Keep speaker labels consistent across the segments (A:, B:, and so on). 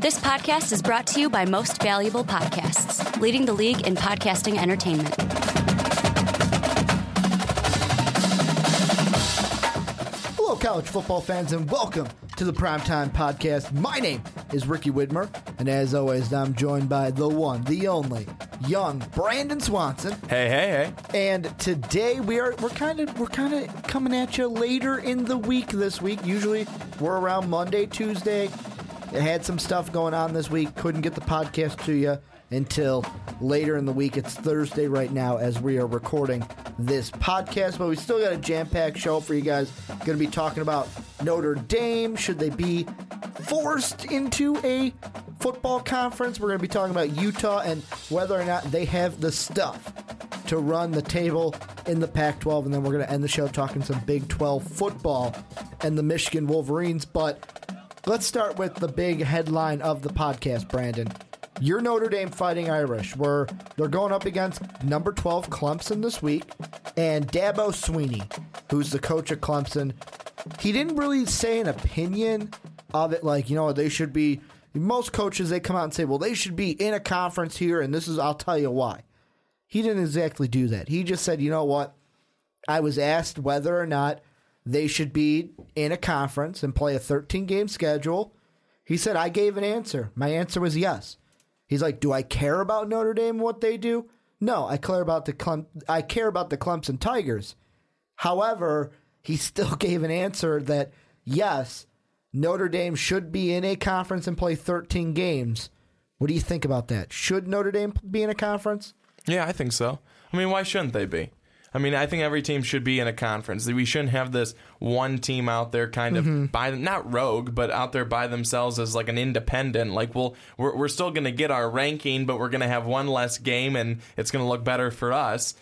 A: This podcast is brought to you by Most Valuable Podcasts, leading the league in podcasting entertainment.
B: Hello, college football fans, and welcome to the Primetime Podcast. My name is Ricky Widmer, and as always, I'm joined by the one, the only, young Brandon Swanson.
C: Hey, hey, hey.
B: And today we are we're kind of we're kind of coming at you later in the week this week. Usually we're around Monday, Tuesday. It had some stuff going on this week. Couldn't get the podcast to you until later in the week. It's Thursday right now as we are recording this podcast, but we still got a jam-packed show for you guys. Going to be talking about Notre Dame. Should they be forced into a football conference? We're going to be talking about Utah and whether or not they have the stuff to run the table in the Pac 12. And then we're going to end the show talking some Big 12 football and the Michigan Wolverines. But let's start with the big headline of the podcast, Brandon. Your Notre Dame Fighting Irish, where they're going up against number 12 Clemson this week, and Dabo Swinney, who's the coach of Clemson. He didn't really say an opinion of it, like, you know, they should be. Most coaches, they come out and say, well, they should be in a conference here, and this is, I'll tell you why. He didn't exactly do that. He just said, you know what? I was asked whether or not they should be in a conference and play a 13 game schedule. He said, I gave an answer. My answer was yes. He's like, do I care about Notre Dame and what they do? No, I care about the Clem- I care about the Clemson Tigers. However, he still gave an answer that yes, Notre Dame should be in a conference and play 13 games. What do you think about that? Should Notre Dame be in a conference?
C: Yeah, I think so. I mean, why shouldn't they be? I mean, I think every team should be in a conference. We shouldn't have this one team out there kind of
B: Mm-hmm.
C: by not rogue, but out there by themselves as like an independent. Like, well, we're we're still going to get our ranking, but we're going to have one less game, and it's going to look better for us.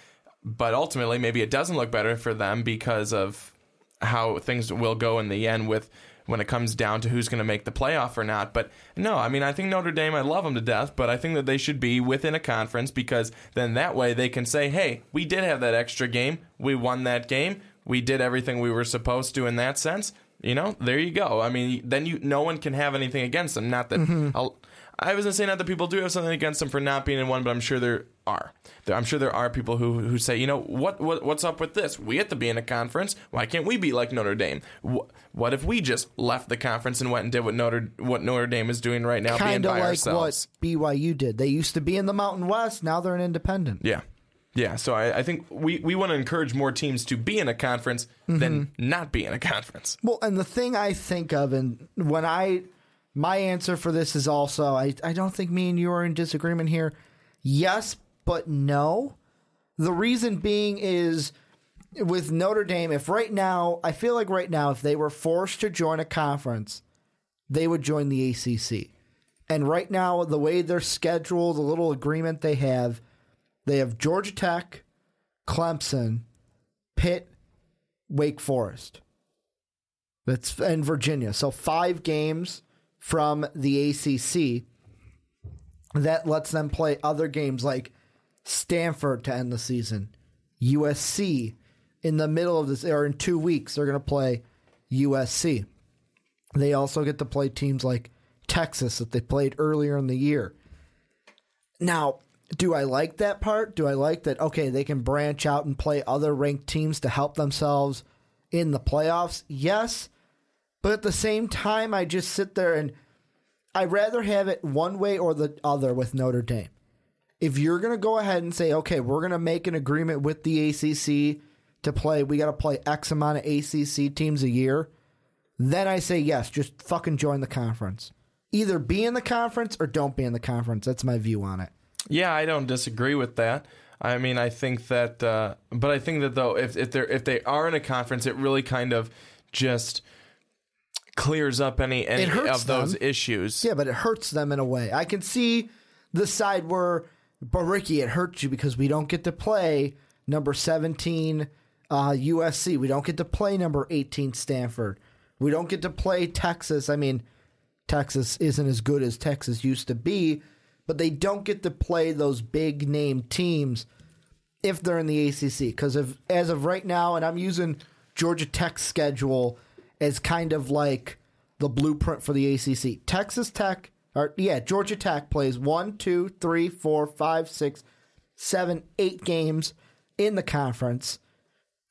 C: But ultimately, maybe it doesn't look better for them because of how things will go in the end with when it comes down to who's going to make the playoff or not. But no, I mean, I think Notre Dame, I love them to death, but I think that they should be within a conference because then that way they can say, hey, we did have that extra game. We won that game. We did everything we were supposed to in that sense. You know, there you go. I mean, then you no one can have anything against them. Not that mm-hmm. I'll, I was gonna say not that people do have something against them for not being in one, but I'm sure there are. There, I'm sure there are people who who say, you know, what what what's up with this? We have to be in a conference. Why can't we be like Notre Dame? Wh- what if we just left the conference and went and did what Notre what Notre Dame is doing right now, being
B: Kind of
C: by
B: like
C: ourselves?
B: what BYU did. They used to be in the Mountain West, now they're an independent.
C: Yeah. Yeah, so I, I think we, we want to encourage more teams to be in a conference than mm-hmm. not be in a conference.
B: Well, and the thing I think of, and when I, my answer for this is also, I, I don't think me and you are in disagreement here. Yes, but no. The reason being is with Notre Dame, if right now, I feel like right now, if they were forced to join a conference, they would join the ACC. And right now, the way they're scheduled, the little agreement they have, they have Georgia Tech, Clemson, Pitt, Wake Forest. That's in Virginia. So five games from the ACC. That lets them play other games like Stanford to end the season, USC in the middle of this, or in two weeks, they're going to play USC. They also get to play teams like Texas that they played earlier in the year. Now, do I like that part? Do I like that? Okay, they can branch out and play other ranked teams to help themselves in the playoffs. Yes, but at the same time, I just sit there and I'd rather have it one way or the other with Notre Dame. If you're going to go ahead and say, okay, we're going to make an agreement with the ACC to play, we got to play X amount of ACC teams a year, then I say yes, just fucking join the conference. Either be in the conference or don't be in the conference. That's my view on it.
C: Yeah, I don't disagree with that. I mean, I think that, uh, but I think that though, if if they if they are in a conference, it really kind of just clears up any any of those
B: them.
C: issues.
B: Yeah, but it hurts them in a way. I can see the side where, but Ricky, it hurts you because we don't get to play number 17 uh, USC. We don't get to play number 18 Stanford. We don't get to play Texas. I mean, Texas isn't as good as Texas used to be, but they don't get to play those big name teams if they're in the ACC. Because as of right now, and I'm using Georgia Tech's schedule as kind of like the blueprint for the ACC. Texas Tech Or yeah, Georgia Tech plays one, two, three, four, five, six, seven, eight games in the conference,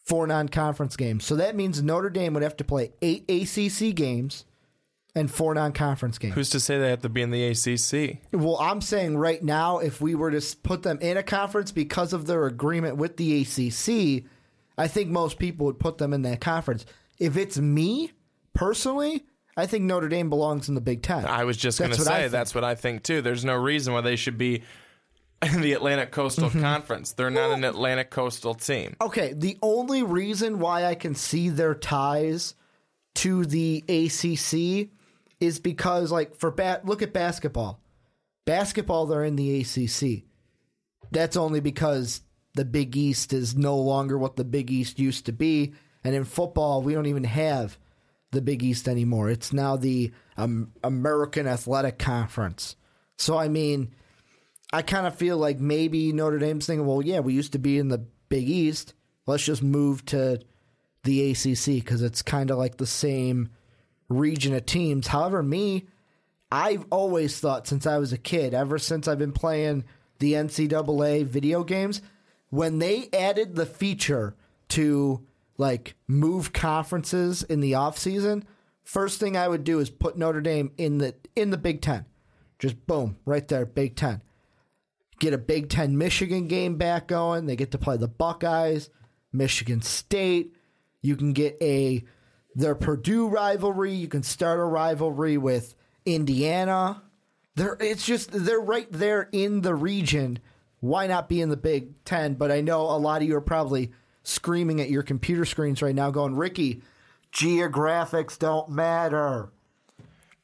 B: four non-conference games. So that means Notre Dame would have to play eight ACC games and four non-conference games.
C: Who's to say they have to be in the ACC?
B: Well, I'm saying right now, if we were to put them in a conference because of their agreement with the ACC, I think most people would put them in that conference. If it's me personally, I think Notre Dame belongs in the Big Ten.
C: I was just going to
B: That's what I
C: say that's what I think too. There's no reason why they should be in the Atlantic Coastal
B: Mm-hmm.
C: Conference. They're not an Atlantic Coastal team.
B: Okay, the only reason why I can see their ties to the ACC is because, like, for ba- look at basketball. Basketball, they're in the ACC. That's only because the Big East is no longer what the Big East used to be, and in football, we don't even have the Big East anymore. It's now the um, American Athletic Conference. So, I mean, I kind of feel like maybe Notre Dame's thinking, well, yeah, we used to be in the Big East. Let's just move to the ACC because it's kind of like the same region of teams. However, me, I've always thought since I was a kid, ever since I've been playing the NCAA video games, when they added the feature to like move conferences in the offseason, first thing I would do is put Notre Dame in the in the Big 10. Just boom, right there, Big 10 get a Big Ten Michigan game back going. They get to play the Buckeyes, Michigan State. You can get a their Purdue rivalry. You can start a rivalry with Indiana. They're it's just they're right there in the region. Why not be in the Big Ten? But I know a lot of you are probably screaming at your computer screens right now, going, Ricky, geographics don't matter.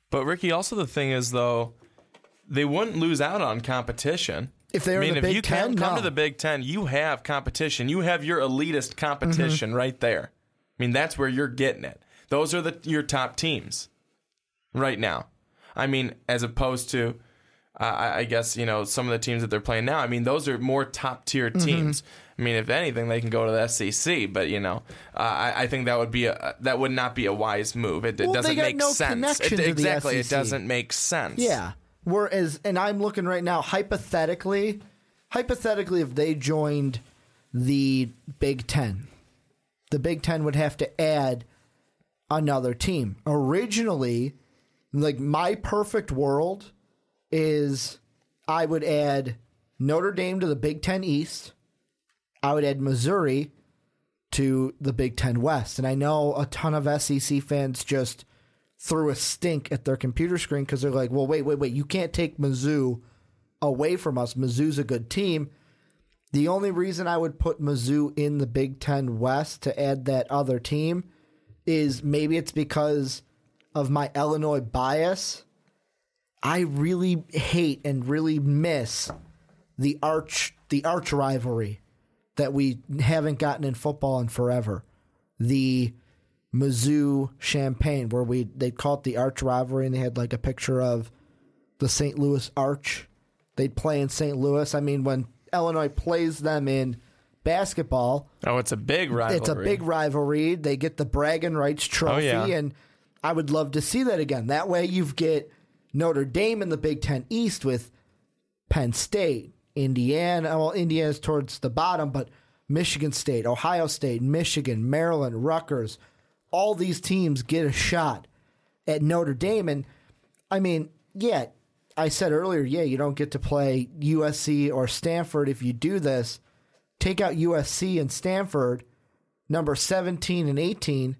C: But Ricky, also the thing is though, they wouldn't lose out on competition.
B: If they
C: I mean,
B: the
C: if
B: Big
C: you
B: Ten,
C: can come
B: no.
C: to the Big Ten, you have competition. You have your elitist competition
B: Mm-hmm.
C: right there. I mean, that's where you're getting it. Those are the your top teams right now. I mean, as opposed to, uh, I I guess you know some of the teams that they're playing now. I mean, those are more top tier
B: Mm-hmm.
C: teams. I mean, if anything, they can go to the SEC. But you know, uh, I, I think that would be a that would not be a wise move. It, it
B: Well, they
C: doesn't make
B: no
C: sense. It- exactly, it doesn't make sense.
B: Yeah. Whereas, and I'm looking right now, hypothetically, hypothetically, if they joined the Big Ten, the Big Ten would have to add another team. Originally, like my perfect world is I would add Notre Dame to the Big Ten East. I would add Missouri to the Big Ten West. And I know a ton of SEC fans just threw a stink at their computer screen because they're like, well, wait, wait, wait, you can't take Mizzou away from us. Mizzou's a good team. The only reason I would put Mizzou in the Big Ten West to add that other team is maybe it's because of my Illinois bias. I really hate and really miss the arch the arch rivalry that we haven't gotten in football in forever. The Mizzou Champaign, where we they call it the Arch rivalry, and they had like a picture of the St. Louis Arch. They'd play in St. Louis. I mean, when Illinois plays them in basketball,
C: Oh, it's a big rivalry.
B: it's a big rivalry. They get the bragging rights oh, trophy,
C: yeah.
B: and I would love to see that again. That way, you get Notre Dame in the Big Ten East with Penn State, Indiana. Well, Indiana's towards the bottom, but Michigan State, Ohio State, Michigan, Maryland, Rutgers, all these teams get a shot at Notre Dame. And I mean, yeah, I said earlier, yeah, you don't get to play USC or Stanford if you do this. Take out USC and Stanford, number 17 and 18,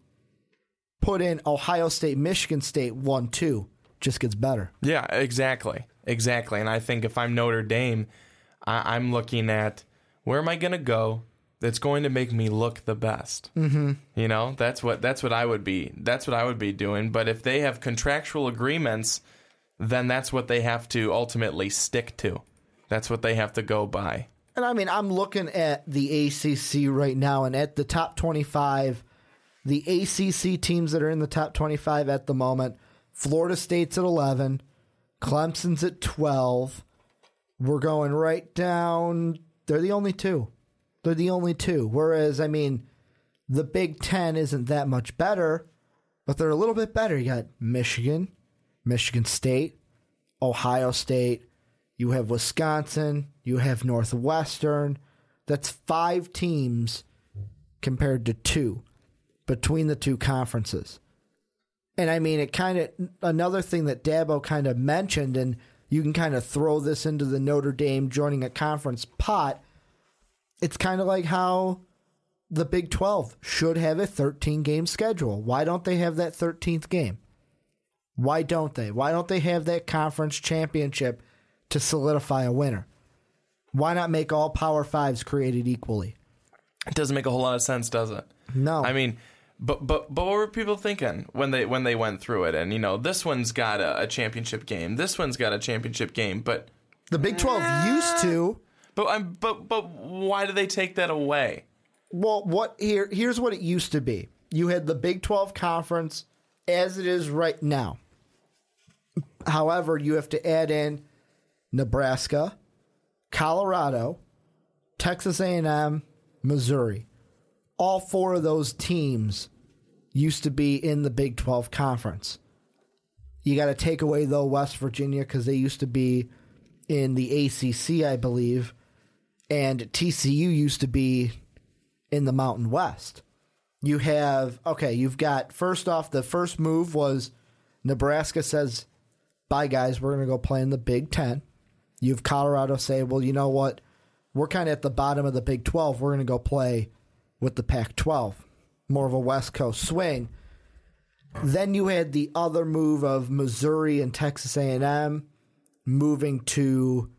B: put in Ohio State, Michigan State 1 2. Just gets better.
C: Yeah, exactly, exactly. And I think if I'm Notre Dame, I, I'm looking at where am I going to go that's going to make me look the best. Mm-hmm. You know, that's what that's what I would be. That's what I would be doing. But if they have contractual agreements, then that's what they have to ultimately stick to. That's what they have to go by.
B: And I mean, I'm looking at the ACC right now, and at the top 25, the ACC teams that are in the top 25 at the moment Florida State's at 11, Clemson's at 12. We're going right down. They're the only two. They're the only two. Whereas, I mean, the Big Ten isn't that much better, but they're a little bit better. You got Michigan, Michigan State, Ohio State, you have Wisconsin, you have Northwestern. That's five teams compared to two between the two conferences. And I mean, it kind of, another thing that Dabo kind of mentioned, and you can kind of throw this into the Notre Dame joining a conference pot. It's kind of like how the Big 12 should have a 13 game schedule. Why don't they have that 13th game? Why don't they? Why don't they have that conference championship to solidify a winner? Why not make all Power Fives created equally?
C: It doesn't make a whole lot of sense, does it?
B: No.
C: I mean, but but but what were people thinking when they when they went through it? And you know, this one's got a, a championship game. This one's got a championship game. But
B: the Big 12 used to.
C: but but but why do they take that away?
B: Well, what here here's what it used to be. You had the Big 12 conference as it is right now. However, you have to add in Nebraska, Colorado, Texas A&M, Missouri. All four of those teams used to be in the Big 12 conference. You got to take away though West Virginia cuz they used to be in the ACC, I believe, and TCU used to be in the Mountain West. You have okay, you've got first off the first move was Nebraska says, "Bye guys, we're going to go play in the Big 10." You have Colorado say, "Well, you know what? We're kind of at the bottom of the Big 12. We're going to go play with the Pac 12." More of a West Coast swing. Then you had the other move of Missouri and Texas A&M moving to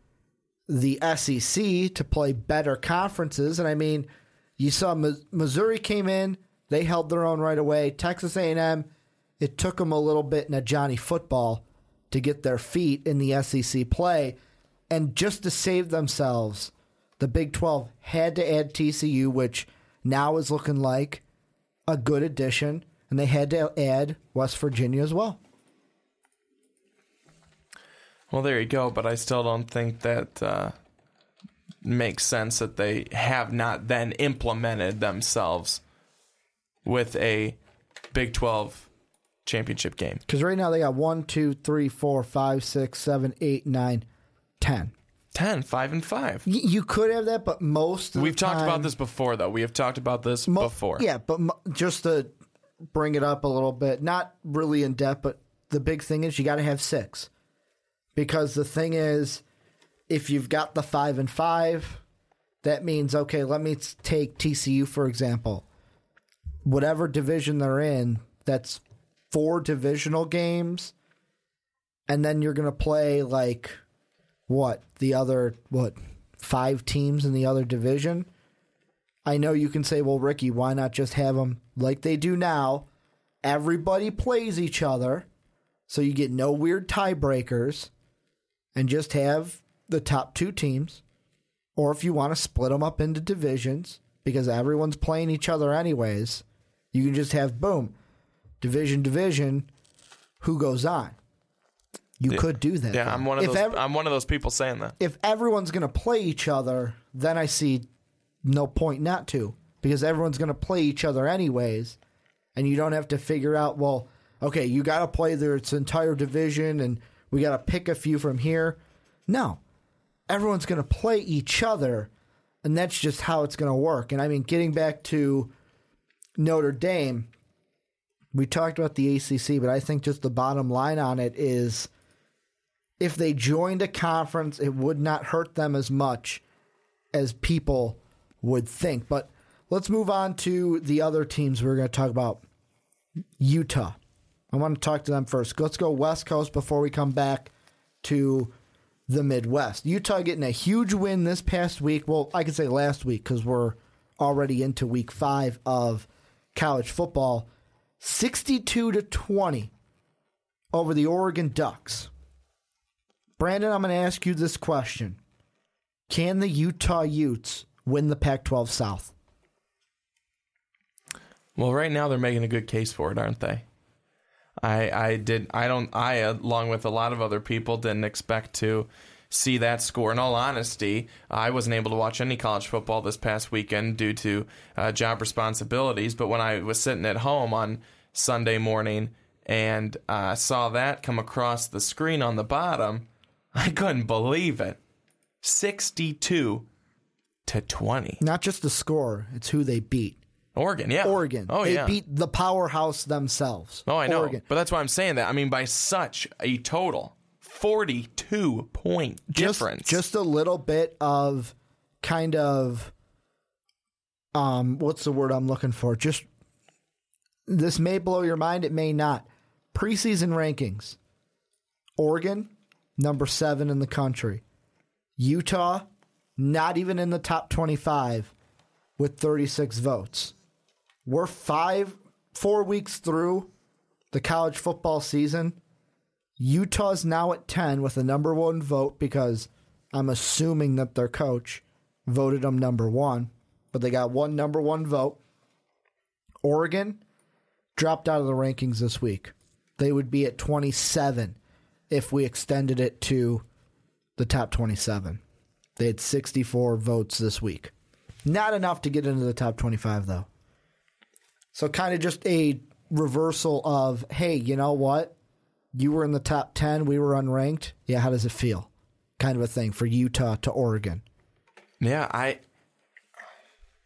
B: the SEC to play better conferences, and I mean, you saw Missouri came in, they held their own right away. Texas A&M, it took them a little bit in a Johnny football to get their feet in the SEC play, and just to save themselves, the Big 12 had to add TCU, which now is looking like a good addition, and they had to add West Virginia as well.
C: Well, there you go. But I still don't think that uh, makes sense that they have not then implemented themselves with a Big 12 championship game.
B: Because right now they got one, two, three, four, five, six, seven, eight, nine, ten.
C: 10, 5 and 5.
B: Y- You could have that, but most of
C: We've talked
B: time-
C: about this before, though. We have talked about this
B: Mo-
C: before.
B: Yeah, but mo- just to bring it up a little bit, not really in depth, but the big thing is you got to have six. Because the thing is, if you've got the five and five, that means, okay, let me take TCU, for example. Whatever division they're in, that's four divisional games. And then you're going to play like, what? The other, what? Five teams in the other division? I know you can say, well, Ricky, why not just have them like they do now? Everybody plays each other, so you get no weird tiebreakers, and just have the top two teams. Or if you want to split them up into divisions, because everyone's playing each other anyways, you can just have boom, division, division, who goes on. You could do that.
C: Yeah,
B: though.
C: I'm one of
B: If
C: those.
B: ev-
C: I'm one of those people saying that.
B: if everyone's going to play each other, then I see no point not to because everyone's going to play each other anyways, and you don't have to figure out well, okay, you got to play their its entire division, and we got to pick a few from here. No, everyone's going to play each other, and that's just how it's going to work. And I mean, getting back to Notre Dame, we talked about the ACC, but I think just the bottom line on it is if they joined a conference, it would not hurt them as much as people would think. But let's move on to the other teams we're going to talk about. Utah. I want to talk to them first. Let's go West Coast before we come back to the Midwest. Utah getting a huge win this past week. Well, I could say last week because we're already into week five of college football. 62 to 20 over the Oregon Ducks. Brandon, I'm going to ask you this question. Can the Utah Utes win the Pac 12 South?
C: Well, right now they're making a good case for it, aren't they? I I did I don't I along with a lot of other people didn't expect to see that score. In all honesty, I wasn't able to watch any college football this past weekend due to uh, job responsibilities. But when I was sitting at home on Sunday morning and uh, saw that come across the screen on the bottom, I couldn't believe it. 62 to 20.
B: Not just the score, it's who they beat.
C: Oregon, yeah.
B: Oregon.
C: Oh,
B: they
C: yeah.
B: beat the powerhouse themselves.
C: oh, I know.
B: Oregon.
C: But that's why I'm saying that. I mean, by such a total 42 point
B: just,
C: difference.
B: Just a little bit of kind of um what's the word I'm looking for? Just this may blow your mind, it may not. Preseason rankings. Oregon, number 7 in the country. Utah, not even in the top 25 with 36 votes. We're 5 4 weeks through the college football season. Utah's now at 10 with a number one vote because I'm assuming that their coach voted them number one, but they got one number one vote. Oregon dropped out of the rankings this week. They would be at 27 if we extended it to the top 27. They had 64 votes this week. Not enough to get into the top 25, though. So, kind of just a reversal of, hey, you know what? You were in the top 10, we were unranked. Yeah, how does it feel? Kind of a thing for Utah to Oregon.
C: Yeah, I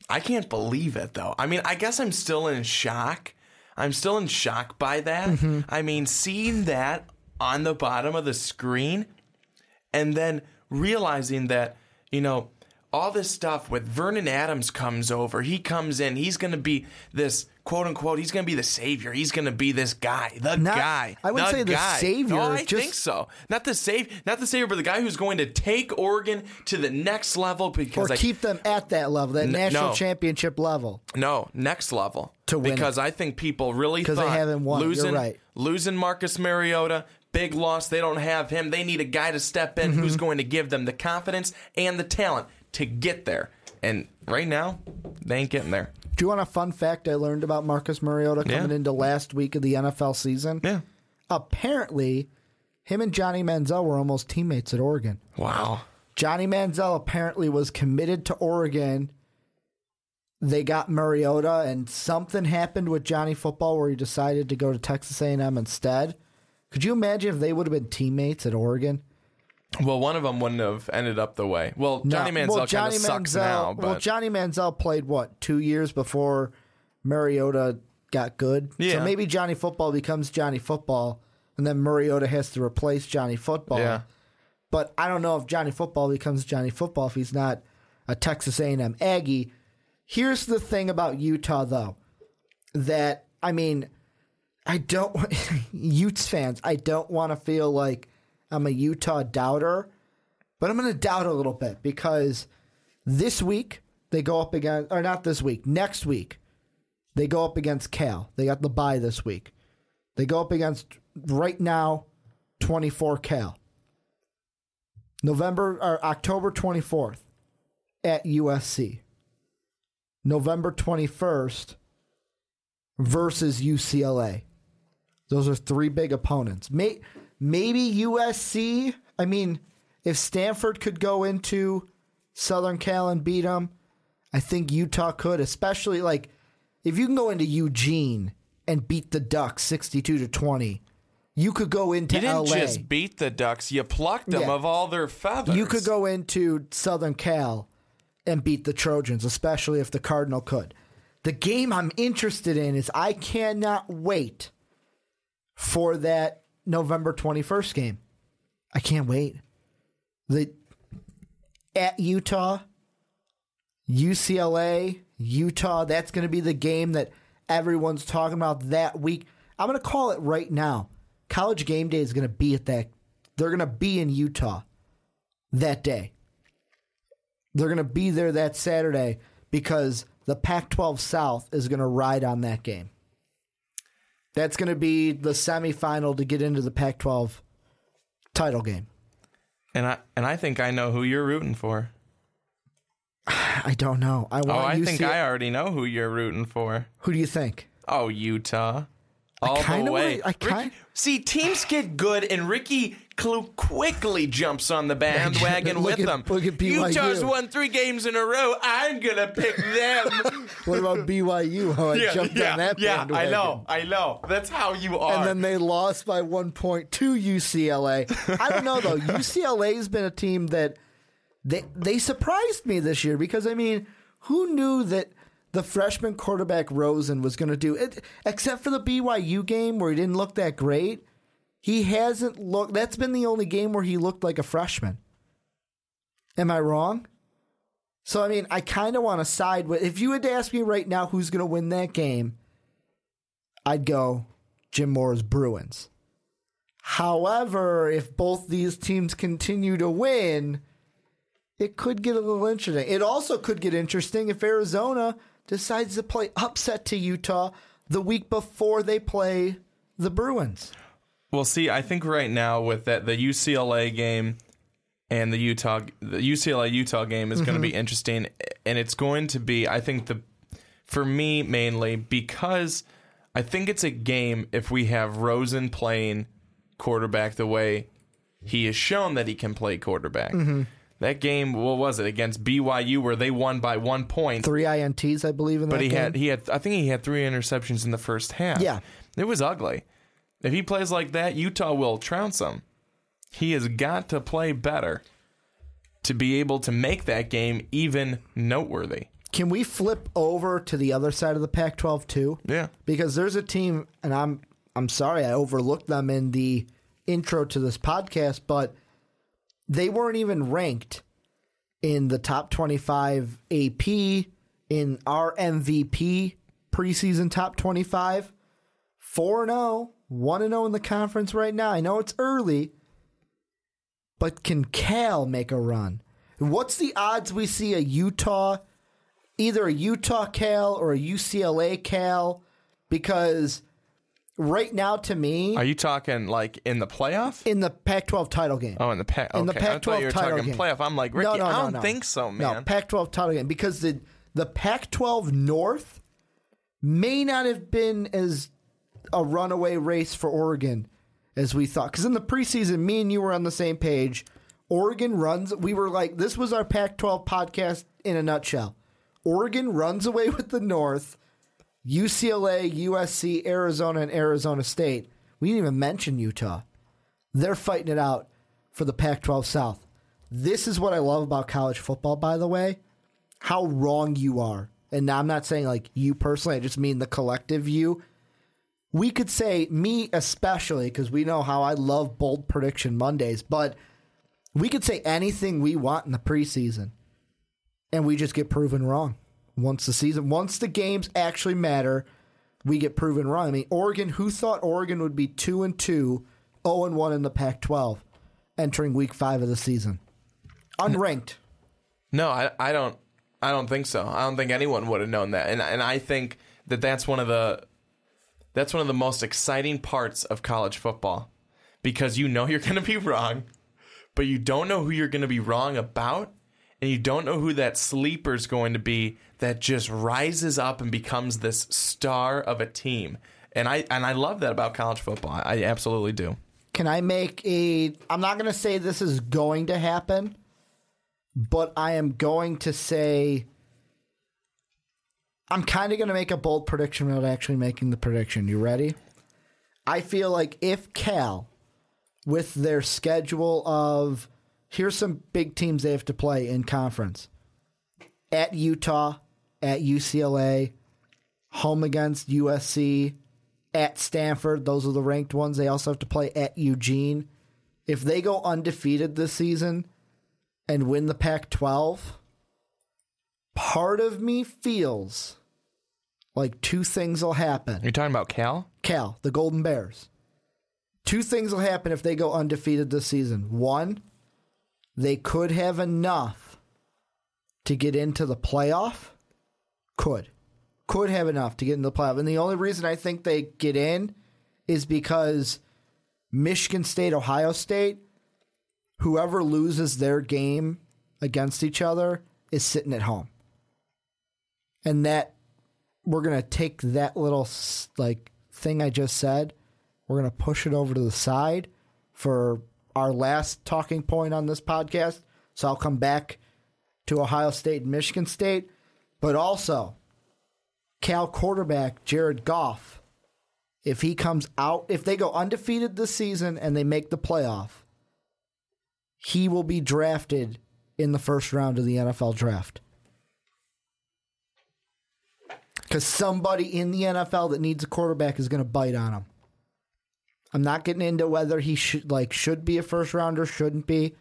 C: I can't believe it though. I mean, I guess I'm still in shock. I'm still in shock by that.
B: Mm-hmm.
C: I mean, seeing that on the bottom of the screen and then realizing that, you know, all this stuff with Vernon Adams comes over. He comes in. He's going to be this quote unquote. He's going to be the savior. He's going to be this guy, the
B: Not-
C: guy.
B: I wouldn't say the savior,
C: No, I
B: just-
C: think so. Not the save, not the savior, but the guy who's going to take Oregon to the next level
B: Or
C: because I
B: keep them at that level, that national
C: no.
B: championship level.
C: no, next level.
B: To win
C: because I think people really
B: 'Cause they haven't won. You're right.
C: losing Marcus Mariota, big loss. They don't have him. They need a guy to step in
B: Mm-hmm.
C: who's going to give them the confidence and the talent to get there. And right now, they ain't getting there.
B: Do you want a fun fact I learned about Marcus Mariota coming
C: Yeah.
B: into last week of the NFL season?
C: Yeah.
B: Apparently, him and Johnny Manziel were almost teammates at Oregon.
C: Wow.
B: Johnny Manziel apparently was committed to Oregon. They got Mariota, and something happened with Johnny football where he decided to go to Texas A&M instead. Could you imagine if they would have been teammates at Oregon?
C: Well, one of them wouldn't have ended up the way. Well, Johnny
B: No.
C: Manziel
B: well,
C: kind of sucks now, but
B: well, Johnny Manziel played what two years before Mariota got good. So maybe Johnny Football becomes Johnny Football, and then Mariota has to replace Johnny Football.
C: yeah.
B: But I don't know if Johnny Football becomes Johnny Football if he's not a Texas A&M Aggie. Here's the thing about Utah, though, that I mean, I don't Utes fans. I don't want to feel like I'm a Utah doubter, but I'm going to doubt a little bit because this week they go up against, or not this week, next week they go up against Cal. They got the bye this week. They go up against right now 24 Cal. November or October 24th at USC. November 21st versus UCLA. Those are three big opponents. May, maybe USC. I mean, if Stanford could go into Southern Cal and beat them, I think Utah could, especially like if you can go into Eugene and beat the Ducks 62 to 20. You could go into
C: You didn't
B: LA.
C: just beat the Ducks; you plucked them
B: Yeah.
C: of all their feathers.
B: You could go into Southern Cal and beat the Trojans, especially if the Cardinal could. The game I'm interested in is I cannot wait for that November 21st game. I can't wait. The at Utah, UCLA, Utah, that's going to be the game that everyone's talking about that week. I'm going to call it right now. College game day is going to be at that. They're going to be in Utah that day. They're going to be there that Saturday because the Pac 12 South is going to ride on that game. That's going to be the semifinal to get into the Pac 12 title game.
C: and I and I think I know who you're rooting for.
B: I don't know. I want
C: Oh, I
B: UC
C: think I already know who you're rooting for.
B: Who do you think?
C: Oh, Utah. All the way.
B: wanna- I kind-
C: Ricky- see, teams get good, and Ricky Clu quickly jumps on the bandwagon with
B: at-
C: them.
B: look at BYU.
C: Utah's won three games in a row. I'm gonna pick them.
B: what about BYU? How I
C: yeah,
B: jumped
C: yeah,
B: on that
C: yeah. I know, I know. That's how you are.
B: And then they lost by one point to UCLA. I don't know though. UCLA's been a team that they they surprised me this year because I mean, who knew that the freshman quarterback Rosen was going to do it? Except for the BYU game where he didn't look that great, he hasn't looked. That's been the only game where he looked like a freshman. Am I wrong? So I mean, I kind of want to side with. If you had to ask me right now who's going to win that game, I'd go Jim Mora's Bruins. However, if both these teams continue to win, it could get a little interesting. It also could get interesting if Arizona decides to play upset to Utah the week before they play the Bruins.
C: Well, see, I think right now with that the UCLA game and the Utah the UCLA Utah game is going to be mm-hmm. interesting and it's going to be I think the for me mainly because I think it's a game if we have Rosen playing quarterback the way he has shown that he can play quarterback. Mm-hmm. That game, what was it against BYU where they won by 1 point?
B: Three INTs, I believe, in
C: But he
B: game.
C: had he had I think he had three interceptions in the first half.
B: Yeah.
C: It was ugly. If he plays like that, Utah will trounce him. He has got to play better to be able to make that game even noteworthy.
B: Can we flip over to the other side of the Pac-12 too?
C: Yeah.
B: because there's a team, and I'm I'm sorry I overlooked them in the intro to this podcast, but they weren't even ranked in the top 25 AP in our MVP preseason top 25. 4 0, 1 0 in the conference right now. I know it's early, but can Cal make a run? What's the odds we see a Utah, either a Utah Cal or a UCLA Cal? Because right now, to me,
C: Are you talking like in the playoff?
B: in the Pac-12 title game.
C: Oh, in the Pac. Okay.
B: in the
C: I thought
B: Pac-12
C: you were
B: title
C: talking
B: game.
C: playoff. I'm like Ricky.
B: no, no,
C: I
B: no,
C: don't
B: no.
C: think so, man. No.
B: Pac-12 title game because the the Pac-12 North may not have been as a runaway race for Oregon as we thought. Because in the preseason, me and you were on the same page. Oregon runs. We were like, this was our Pac-12 podcast in a nutshell. Oregon runs away with the North. UCLA, USC, Arizona, and Arizona State. We didn't even mention Utah. They're fighting it out for the Pac 12 South. This is what I love about college football, by the way. How wrong you are. And I'm not saying like you personally, I just mean the collective you. We could say, me especially, because we know how I love bold prediction Mondays, but we could say anything we want in the preseason. And we just get proven wrong. Once the season, once the games actually matter, we get proven wrong. I mean, Oregon, who thought Oregon would be 2 and 2, 0 and 1 in the Pac 12 entering week five of the season? Unranked.
C: No, I, I don't. I don't think so. I don't think anyone would have known that, and and I think that that's one of the that's one of the most exciting parts of college football because you know you're going to be wrong, but you don't know who you're going to be wrong about, and you don't know who that sleeper is going to be that just rises up and becomes this star of a team. And I and I love that about college football. I absolutely do.
B: Can I make a. I'm not going to say this is going to happen, but I am going to say. I'm kind of going to make a bold prediction without actually making the prediction. You ready? I feel like if Cal, with their schedule of. Here's some big teams they have to play in conference at Utah, at UCLA, home against USC, at Stanford. Those are the ranked ones. They also have to play at Eugene. If they go undefeated this season and win the Pac 12, part of me feels like two things will happen.
C: You're talking about Cal?
B: Cal, the Golden Bears. Two things will happen if they go undefeated this season. One, they could have enough to get into the playoff. Could. Could have enough to get into the playoff. And the only reason I think they get in is because Michigan State, Ohio State, whoever loses their game against each other is sitting at home. And that we're going to take that little like thing I just said, we're going to push it over to the side for our last talking point on this podcast. So I'll come back to Ohio State and Michigan State, but also Cal quarterback Jared Goff, if he comes out, if they go undefeated this season and they make the playoff, he will be drafted in the first round of the NFL draft. Because somebody in the NFL that needs a quarterback is going to bite on him. I'm not getting into whether he should like should be a first rounder, shouldn't be.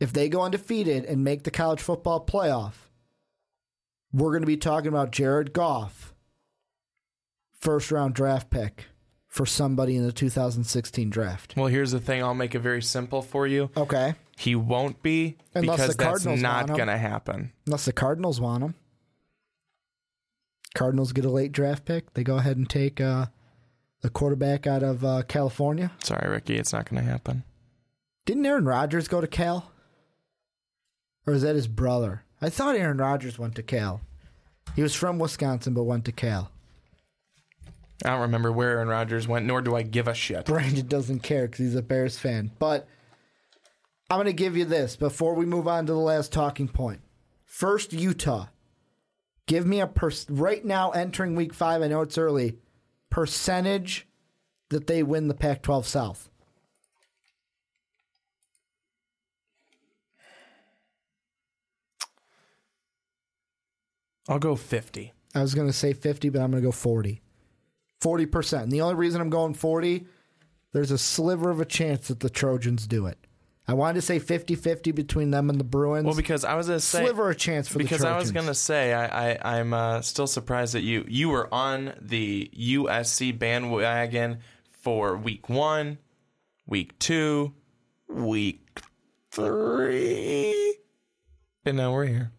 B: If they go undefeated and make the college football playoff, we're going to be talking about Jared Goff, first round draft pick for somebody in the 2016 draft.
C: Well, here's the thing. I'll make it very simple for you.
B: Okay.
C: He won't be
B: Unless
C: because
B: the
C: that's
B: Cardinals
C: not going to happen.
B: Unless the Cardinals want him. Cardinals get a late draft pick. They go ahead and take uh, the quarterback out of uh, California.
C: Sorry, Ricky, it's not going to happen.
B: Didn't Aaron Rodgers go to Cal? Or is that his brother? I thought Aaron Rodgers went to Cal. He was from Wisconsin but went to Cal.
C: I don't remember where Aaron Rodgers went, nor do I give a shit.
B: Brandon doesn't care because he's a Bears fan. But I'm going to give you this before we move on to the last talking point. First, Utah. Give me a pers- right now entering week five. I know it's early. Percentage that they win the Pac-12 South.
C: I'll go 50.
B: I was going to say 50, but I'm going to go 40. 40%. And the only reason I'm going 40, there's a sliver of a chance that the Trojans do it. I wanted to say 50 50 between them and the Bruins.
C: Well, because I was going to say.
B: sliver of chance for
C: because I was going to say, I, I, I'm uh, still surprised that you you were on the USC bandwagon for week one, week two, week three, and now we're here.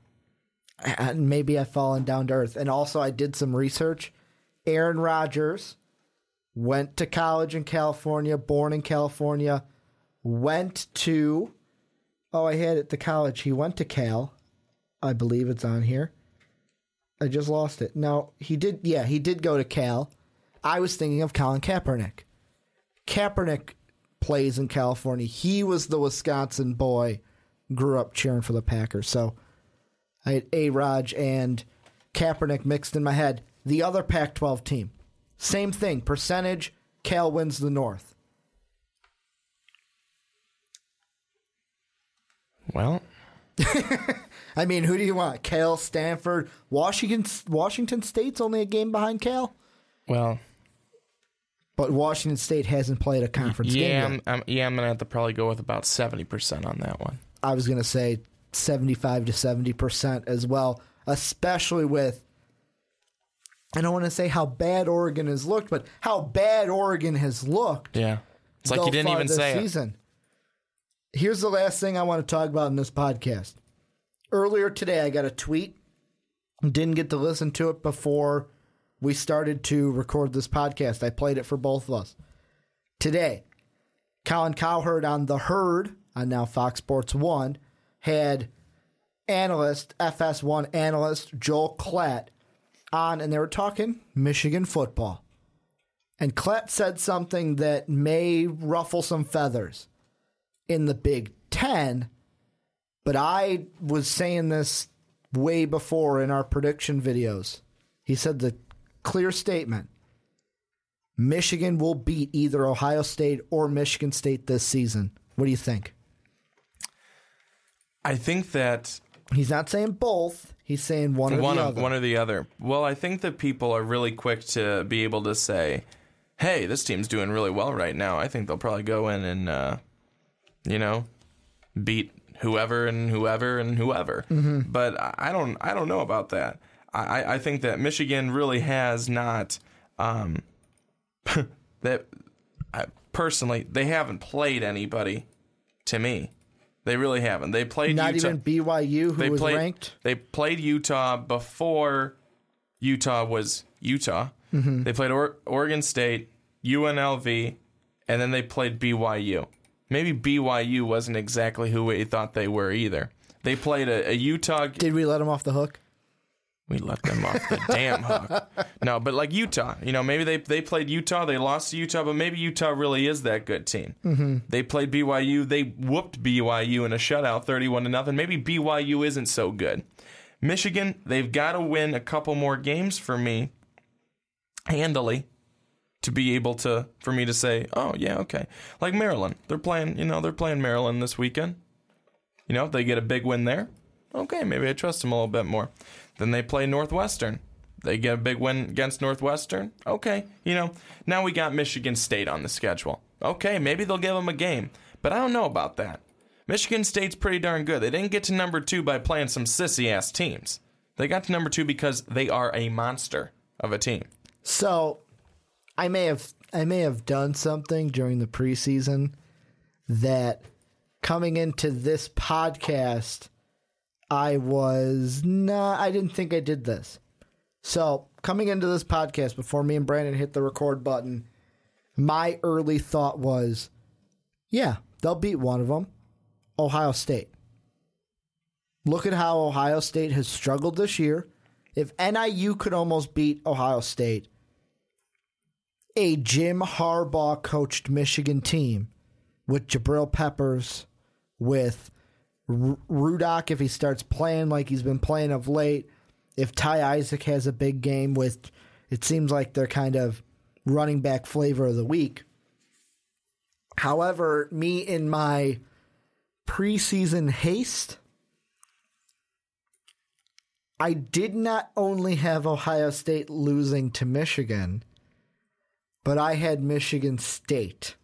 B: and maybe I've fallen down to earth. And also, I did some research. Aaron Rodgers went to college in California, born in California, went to, oh, I had it, the college. He went to Cal. I believe it's on here. I just lost it. No, he did, yeah, he did go to Cal. I was thinking of Colin Kaepernick. Kaepernick plays in California. He was the Wisconsin boy, grew up cheering for the Packers. So, I had A-Rod and Kaepernick mixed in my head. The other Pac 12 team. Same thing. Percentage, Cal wins the North.
C: Well,
B: I mean, who do you want? Cal, Stanford, Washington Washington State's only a game behind Cal,
C: well,
B: but Washington State hasn't played a conference game
C: yeah. I'm, I'm yeah I'm gonna have to probably go with about seventy percent on that one.
B: I was going to say 75 to 70% as well, especially with I don't want to say how bad Oregon has looked, but how bad Oregon has looked.
C: Yeah, it's like you didn't even say it.
B: Here's the last thing I want to talk about in this podcast. Earlier today, I got a tweet. Didn't get to listen to it before we started to record this podcast. I played it for both of us. Today, Colin Cowherd on The Herd on now Fox Sports 1 had analyst, FS1 analyst Joel Klatt on, and they were talking Michigan football. And Klatt said something that may ruffle some feathers in the Big Ten, but I was saying this way before in our prediction videos. He said the clear statement Michigan will beat either Ohio State or Michigan State this season. What do you think?
C: I think that
B: He's not saying both. He's saying one or
C: one
B: the other.
C: one or the other. Well, I think that people are really quick to be able to say, "Hey, this team's doing really well right now." I think they'll probably go in and, uh, you know, beat whoever and whoever and whoever. But I don't, I don't know about that. I, I- I think that Michigan really has not. Um, that I, personally, they haven't played anybody. To me, they really haven't. They played
B: not
C: Utah-
B: even BYU, who
C: they
B: was
C: played,
B: ranked.
C: They played Utah before Utah was Utah.
B: Mm-hmm.
C: They played or- Oregon State, UNLV, and then they played BYU. Maybe BYU wasn't exactly who we thought they were either. They played a, a Utah.
B: Did we let them off the hook?
C: We let them off the damn hook. No, but like Utah, you know, maybe they they played Utah, they lost to Utah, but maybe Utah really is that good team. Mm-hmm. They played BYU, they whooped BYU in a shutout, thirty-one to nothing. Maybe BYU isn't so good. Michigan, they've got to win a couple more games for me handily to be able to for me to say, "Oh, yeah, okay." Like Maryland. They're playing, you know, they're playing Maryland this weekend. You know, if they get a big win there, okay, maybe I trust them a little bit more. Then they play Northwestern. They get a big win against Northwestern. Okay, you know, now we got Michigan State on the schedule. Okay, maybe they'll give them a game, but I don't know about that. Michigan State's pretty darn good. They didn't get to number two by playing some sissy ass teams. They got to number two because they are a monster of a team.
B: So, I may have I may have done something during the preseason that coming into this podcast I was not I didn't think I did this. So, coming into this podcast before me and Brandon hit the record button, my early thought was, yeah, they'll beat one of them. Ohio State. Look at how Ohio State has struggled this year. If NIU could almost beat Ohio State, a Jim Harbaugh coached Michigan team with Jabril Peppers, with R- Rudock if he starts playing like he's been playing of late, if Ty Isaac has a big game with, it seems like they're kind of running back flavor of the week. However, me in my preseason haste, I did not only have Ohio State losing to Michigan, but I had Michigan State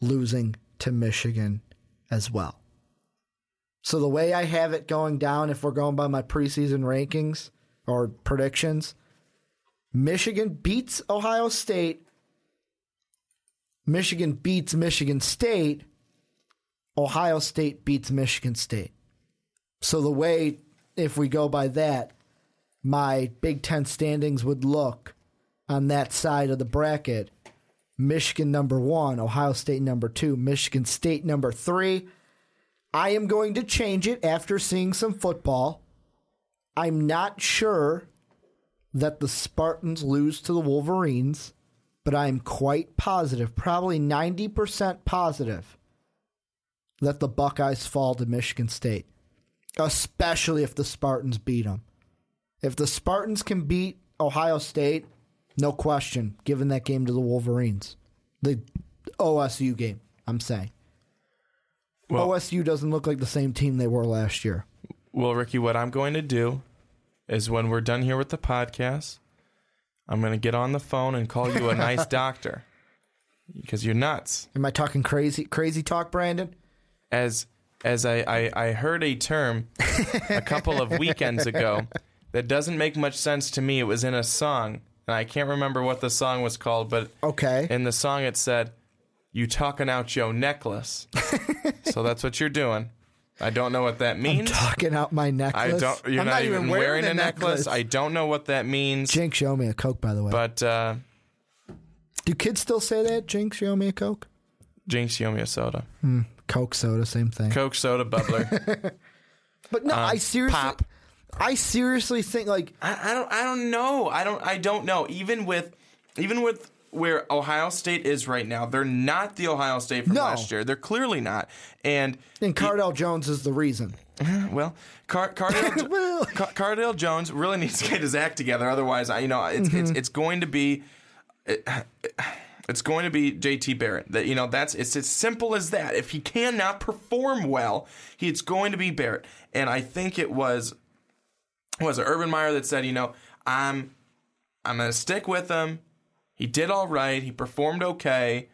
B: losing to Michigan as well. So the way I have it going down, if we're going by my preseason rankings or predictions, Michigan beats Ohio State. Michigan beats Michigan State. Ohio State beats Michigan State. So the way, if we go by that, my Big Ten standings would look on that side of the bracket Michigan number one, Ohio State number two, Michigan State number three. I am going to change it after seeing some football. I'm not sure that the Spartans lose to the Wolverines, but I'm quite positive, probably 90% positive, that the Buckeyes fall to Michigan State, especially if the Spartans beat them. If the Spartans can beat Ohio State, no question, giving that game to the Wolverines. The OSU game, I'm saying.
C: Well,
B: OSU doesn't look like the same team they were last year.
C: well, Ricky, what I'm going to do is when we're done here with the podcast, I'm going to get on the phone and call you a nice doctor because you're nuts.
B: Am I talking crazy crazy talk, Brandon?
C: as as I, I, I heard a term a couple of weekends ago that doesn't make much sense to me. It was in a song, and I can't remember what the song was called, but
B: Okay.
C: in the song it said, "You talking out your necklace." so that's what you're doing. I don't know what that means.
B: Talking out my necklace.
C: I don't. You're
B: I'm
C: not, even wearing, a necklace. I don't know what that means.
B: Jinx, show me a Coke, by the way.
C: but uh,
B: Do kids still say that? Jinx, show me a Coke?
C: Jinx, owe me a soda.
B: Coke soda, same thing.
C: Coke soda bubbler.
B: But no, I seriously,
C: pop.
B: I seriously think like
C: I, I don't I don't know. I don't I don't know. Even with even with where Ohio State is right now, they're not the Ohio State from
B: No.
C: last year. They're clearly not. And
B: and Cardale Jones is the reason.
C: well, Car- Cardale,
B: Well.
C: Car- Cardale Jones really needs to get his act together. Otherwise, I you know it's it's, mm-hmm. it's going to be. It, it's going to be JT Barrett. That you know, that's it's as simple as that. If he cannot perform well, he, it's going to be Barrett. And I think it was was it Urban Meyer that said, you know, I'm I'm gonna stick with him. He did all right. He performed okay.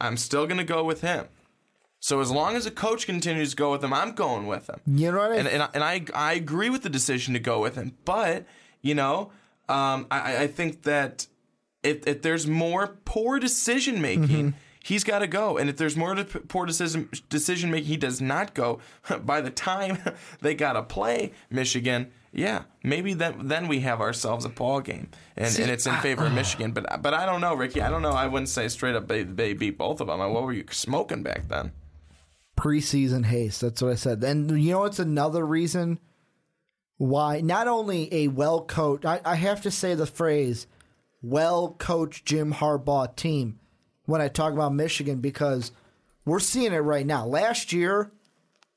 C: I'm still gonna go with him. So as long as a coach continues to go with him, I'm going with him.
B: You know what I
C: And and, I, and I I agree with the decision to go with him, but you know, um, I, I think that if if there's more poor decision making,
B: Mm-hmm.
C: He's got to go. And if there's more poor decision decision making, he does not go. By the time they got to play Michigan, yeah, maybe then then we have ourselves a ball game, and, and it's in favor of Michigan. But but I don't know, Ricky. I don't know. I wouldn't say straight up they, they beat both of them. What were you smoking back then?
B: preseason haste. That's what I said. And you know what's another reason why not only a well coached I, I have to say the phrase well coached Jim Harbaugh team when I talk about Michigan because we're seeing it right now. Last year,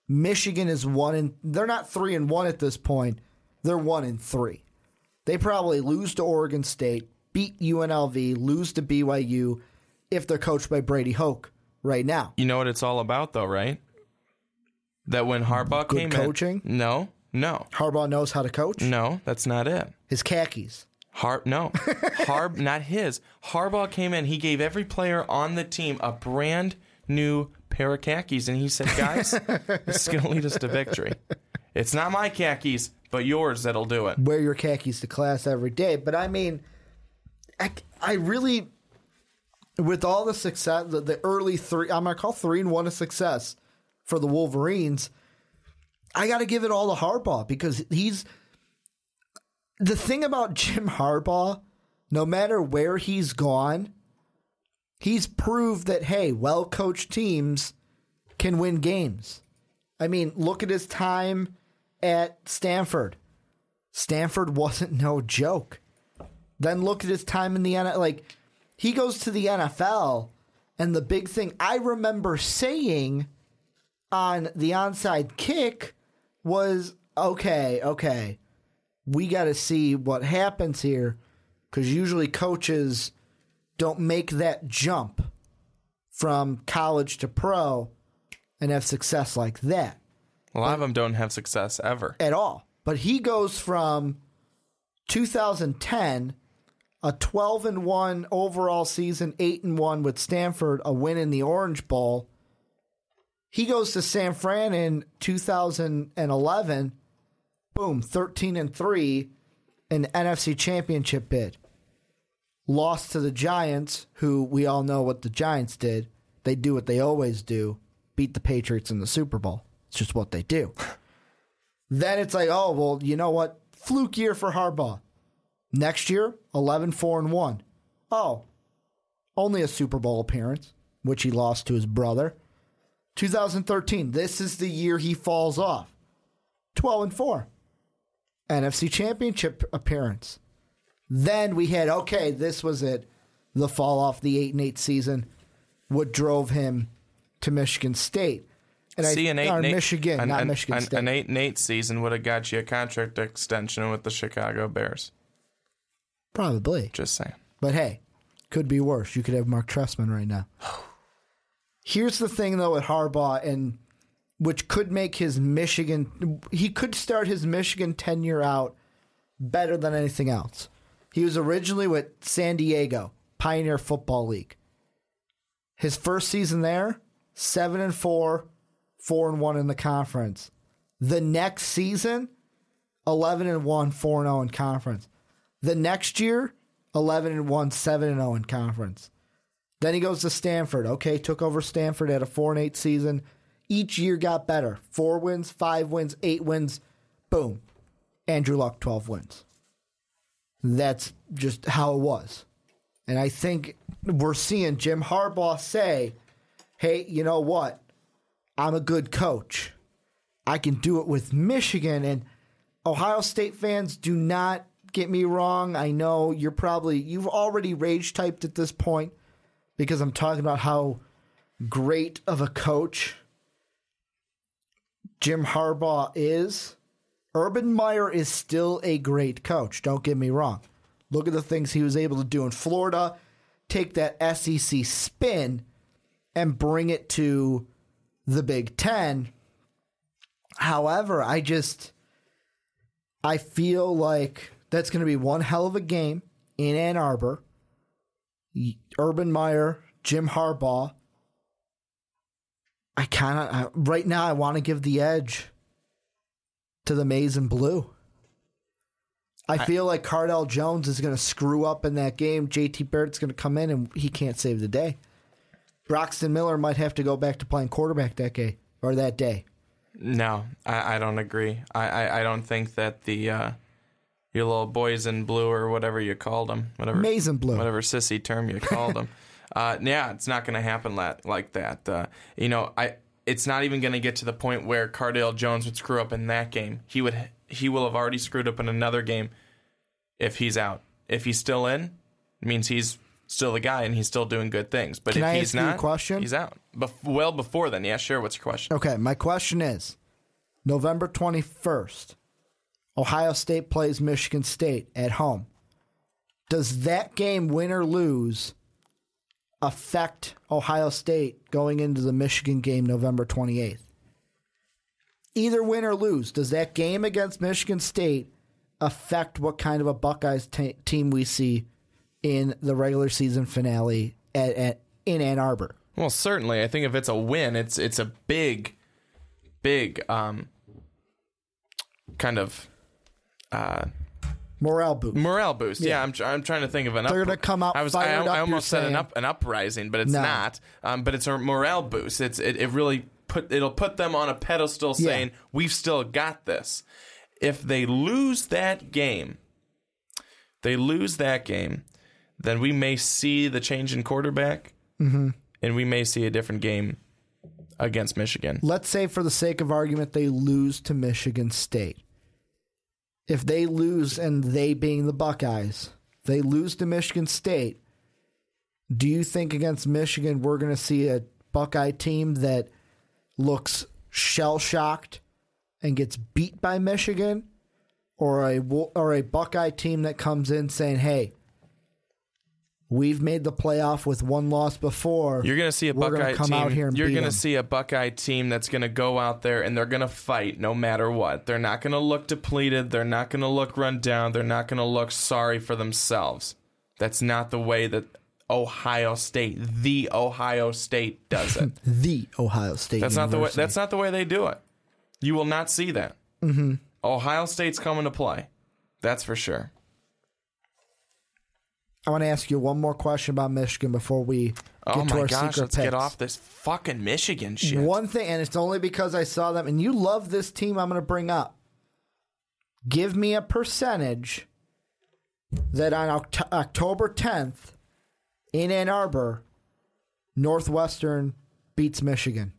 B: Michigan is one and they're not three and one at this point, they're one and three. They probably lose to Oregon State, beat UNLV, lose to BYU if they're coached by Brady Hoke right now.
C: You know what it's all about, though, right? That when Harbaugh
B: Good
C: came
B: coaching?
C: in, no, no,
B: Harbaugh knows how to coach.
C: no, that's not it.
B: His khakis.
C: Har no, Harb not his. Harbaugh came in. He gave every player on the team a brand new pair of khakis, and he said, "Guys, this is going to lead us to victory. It's not my khakis, but yours that'll do it."
B: wear your khakis to class every day. But I mean, I, I really, with all the success, the, the early three, I'm gonna call three and one a success for the Wolverines. I got to give it all to Harbaugh because he's the thing about Jim Harbaugh. No matter where he's gone, he's proved that hey, well coached teams can win games. I mean, look at his time at Stanford. Stanford wasn't no joke. Then look at his time in the NFL. Like, he goes to the NFL, and the big thing I remember saying on the onside kick was okay, okay, we got to see what happens here because usually coaches don't make that jump from college to pro and have success like that
C: A lot of them don't have success ever.
B: at all. But he goes from 2010, a 12 and 1 overall season, 8 and 1 with Stanford, a win in the Orange Bowl. He goes to San Fran in 2011, boom, 13 and 3, an NFC championship bid. Lost to the Giants, who we all know what the Giants did. They do what they always do beat the Patriots in the Super Bowl. It's just what they do. Then it's like, oh, well, you know what? Fluke year for Harbaugh. Next year, 11 4 and 1. Oh, only a Super Bowl appearance, which he lost to his brother. 2013, this is the year he falls off. 12 and 4. NFC Championship appearance. Then we had, okay, this was it. The fall off the 8 and 8 season. What drove him to Michigan State. And
C: See, an eight,
B: or
C: eight
B: Michigan,
C: an,
B: not
C: an-
B: Michigan
C: an-
B: State.
C: An eight and eight season would have got you a contract extension with the Chicago Bears.
B: Probably.
C: Just saying.
B: But hey, could be worse. You could have Marc Trestman right now. Here's the thing, though, with Harbaugh, and which could make his Michigan, he could start his Michigan tenure out better than anything else. He was originally with San Diego, Pioneer Football League. His first season there, seven and four, four and one in the conference. The next season, eleven and one, four and zero in conference. The next year, 11 and 1, 7 and 0 in conference. Then he goes to Stanford. Okay, took over Stanford at a 4 and 8 season. Each year got better. 4 wins, 5 wins, 8 wins. Boom. Andrew Luck 12 wins. That's just how it was. And I think we're seeing Jim Harbaugh say, "Hey, you know what? I'm a good coach. I can do it with Michigan and Ohio State fans do not get me wrong. I know you're probably you've already rage typed at this point because I'm talking about how great of a coach Jim Harbaugh is. Urban Meyer is still a great coach. Don't get me wrong. Look at the things he was able to do in Florida. Take that SEC spin and bring it to the Big Ten. However, I just I feel like that's going to be one hell of a game in Ann Arbor. Urban Meyer, Jim Harbaugh. I kind of right now I want to give the edge to the maize and blue. I feel like Cardale Jones is going to screw up in that game. JT Barrett's going to come in and he can't save the day. Braxton Miller might have to go back to playing quarterback that day or that day.
C: No, I, I don't agree. I, I, I don't think that the uh, your little boys in blue or whatever you called them, whatever
B: Maize and blue.
C: whatever sissy term you called them. uh, yeah, it's not going to happen like, like that. Uh, you know, I it's not even going to get to the point where Cardale Jones would screw up in that game. He would he will have already screwed up in another game if he's out. If he's still in, it means he's still the guy and he's still doing good things. But
B: Can
C: if
B: I
C: he's
B: ask you a
C: not,
B: question?
C: he's out. Bef- well before then, yeah, sure. What's your question?
B: Okay, my question is November 21st, Ohio State plays Michigan State at home. Does that game, win or lose, affect Ohio State going into the Michigan game November 28th? Either win or lose, does that game against Michigan State affect what kind of a Buckeyes t- team we see in the regular season finale at, at in Ann Arbor?
C: Well, certainly. I think if it's a win, it's it's a big, big um, kind of uh,
B: Morale boost.
C: morale boost. Yeah, I'm, tr- I'm trying to think of an.
B: They're gonna come out
C: I was I,
B: fired up,
C: I
B: you're
C: almost said an
B: saying.
C: up an uprising, but it's
B: No.
C: not. Um, but it's a morale boost. It's it, it really put it'll put them on a pedestal,
B: Yeah.
C: saying we've still got this. If they lose that game, they lose that game, then we may see the change in quarterback, mm-hmm. and we may see a different game against Michigan.
B: let's say for the sake of argument they lose to Michigan State. If they lose and they being the Buckeyes, they lose to Michigan State, do you think against Michigan we're going to see a Buckeye team that looks shell shocked and gets beat by Michigan? Or a or a Buckeye team that comes in saying, "Hey, we've made the playoff with one loss before.
C: You're going to see a
B: We're
C: Buckeye
B: come
C: team.
B: out here and
C: you're going to see a Buckeye team that's going to go out there and they're going to fight no matter what. They're not going to look depleted. They're not going to look run down. They're not going to look sorry for themselves. That's not the way that Ohio State, the Ohio State, does it.
B: the Ohio State.
C: That's not the way.
B: University.
C: That's not the way they do it. You will not see that. Mm-hmm. Ohio State's coming to play. That's for sure.
B: I want to ask you one more question about Michigan before we get
C: Oh
B: to our
C: gosh,
B: secret
C: let's
B: picks.
C: get off this fucking Michigan shit.
B: One thing, and it's only because I saw them, and you love this team. I'm going to bring up. Give me a percentage that on Oct- October 10th in Ann Arbor, Northwestern beats Michigan,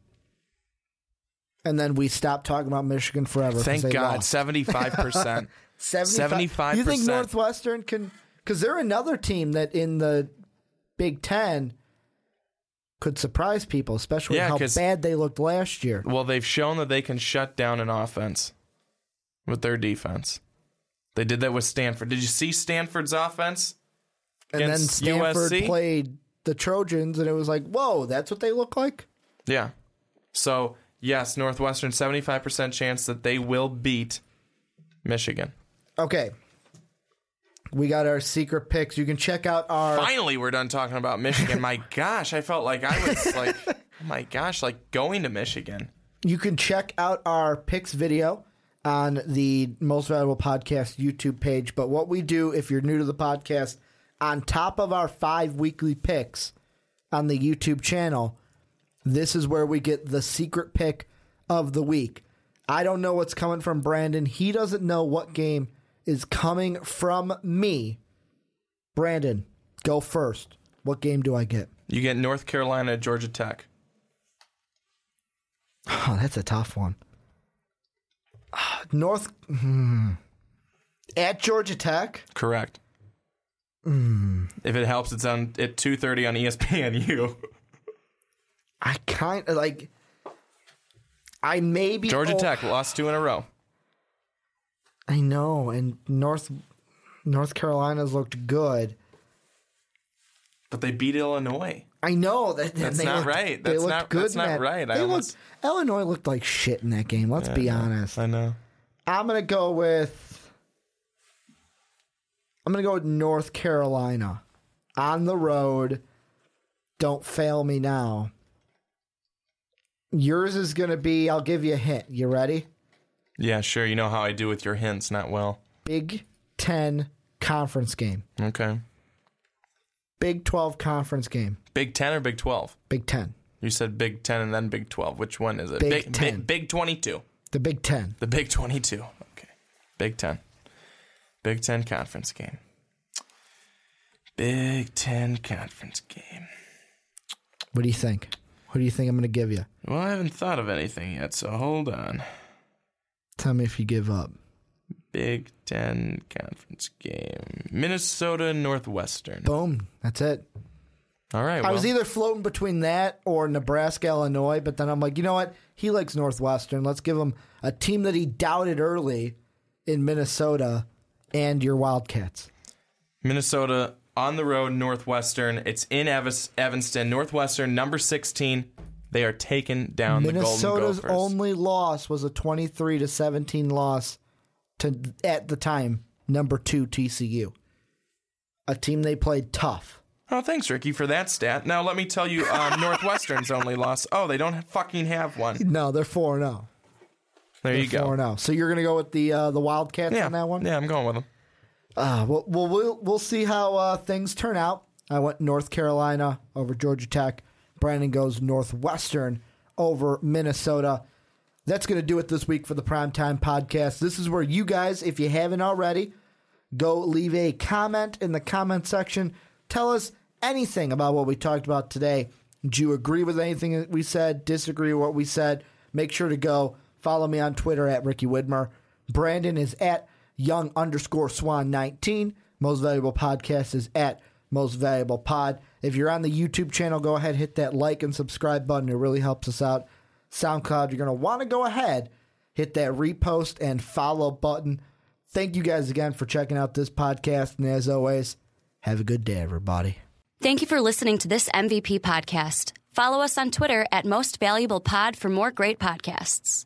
B: and then we stop talking about Michigan forever.
C: Thank God, seventy-five percent. 75%.
B: You think Northwestern can? Because they're another team that in the Big Ten could surprise people, especially
C: Yeah,
B: how bad they looked last year.
C: Well, they've shown that they can shut down an offense with their defense. They did that with Stanford. Did you see Stanford's offense?
B: And then Stanford
C: USC?
B: played the Trojans, and it was like, whoa, that's what they look like.
C: Yeah. So, yes, Northwestern 75% chance that they will beat Michigan.
B: Okay, we got our secret picks. You can check out our.
C: Finally, we're done talking about Michigan. my gosh, I felt like I was like, oh my gosh, like going to Michigan.
B: You can check out our picks video on the Most Valuable Podcast YouTube page. But what we do, if you're new to the podcast, on top of our five weekly picks on the YouTube channel, this is where we get the secret pick of the week. I don't know what's coming from Brandon. He doesn't know what game is coming from me. Brandon, go first. What game do I get?
C: You get North Carolina, Georgia Tech.
B: Oh, that's a tough one. North hmm. at Georgia Tech.
C: Correct.
B: Hmm.
C: If it helps, it's on at 2.30 on E ESPNU.
B: I kind of like. I maybe
C: Georgia
B: oh,
C: Tech lost two in a row.
B: I know, and North North Carolina's looked good.
C: But they beat Illinois.
B: I know that
C: That's not
B: looked-
C: right.
B: they
C: That's
B: looked
C: not-
B: good
C: that's not
B: that.
C: right. I
B: They
C: almost-
B: looked, Illinois looked like shit in that game. Let's be honest.
C: I know.
B: I'm gonna go with. I'm gonna go with North Carolina on the road. Don't fail me now. Yours is gonna be. I'll give you a hint. You ready?
C: Yeah, sure. You know how I do with your hints, not well.
B: Big Ten conference game.
C: Okay.
B: Big Twelve conference game.
C: Big 10 or Big 12?
B: Big Ten.
C: You said Big 10 and then Big 12. Which one is it?
B: Big
C: Big,
B: 10.
C: Big, Big 22.
B: The Big Ten.
C: The Big 22. Okay. Big 10. Big 10 conference game. Big 10 conference game.
B: What do you think? What do you think I'm gonna give you?
C: Well, I haven't thought of anything yet, so hold on.
B: Tell me if you give up.
C: Big 10 conference game. Minnesota Northwestern.
B: Boom. That's it.
C: All right.
B: I
C: Well,
B: was either floating between that or Nebraska, Illinois, but then I'm like, you know what? He likes Northwestern. Let's give him a team that he doubted early in Minnesota and your Wildcats.
C: Minnesota on the road, Northwestern. It's in Evanston. Northwestern, number 16. They are taken down the
B: Minnesota's
C: Golden Gophers.
B: only loss was a 23 to 17 loss to at the time number 2 TCU. A team they played tough.
C: oh, thanks, Ricky, for that stat. Now, let me tell you um, Northwestern's only loss. Oh, they don't fucking have one.
B: No, they're 4 0.
C: There you go.
B: 4 0. So you're going to go with the uh, the Wildcats
C: Yeah,
B: on that one?
C: yeah, I'm going with them.
B: Uh, well, well, we'll we'll see how uh, things turn out. I went North Carolina over Georgia Tech. Brandon goes Northwestern over Minnesota. That's going to do it this week for the Primetime Podcast. This is where you guys, if you haven't already, go leave a comment in the comment section. Tell us anything about what we talked about today. Do you agree with anything that we said? Disagree with what we said? Make sure to go follow me on Twitter at Ricky Widmer. Brandon is at young underscore swan 19. Most valuable podcast is at most valuable pod. If you're on the YouTube channel, go ahead, hit that like and subscribe button. It really helps us out. SoundCloud, you're going to want to go ahead, hit that repost and follow button. Thank you guys again for checking out this podcast. And as always, have a good day, everybody.
A: Thank you for listening to this MVP podcast. Follow us on Twitter at Most Valuable Pod for more great podcasts.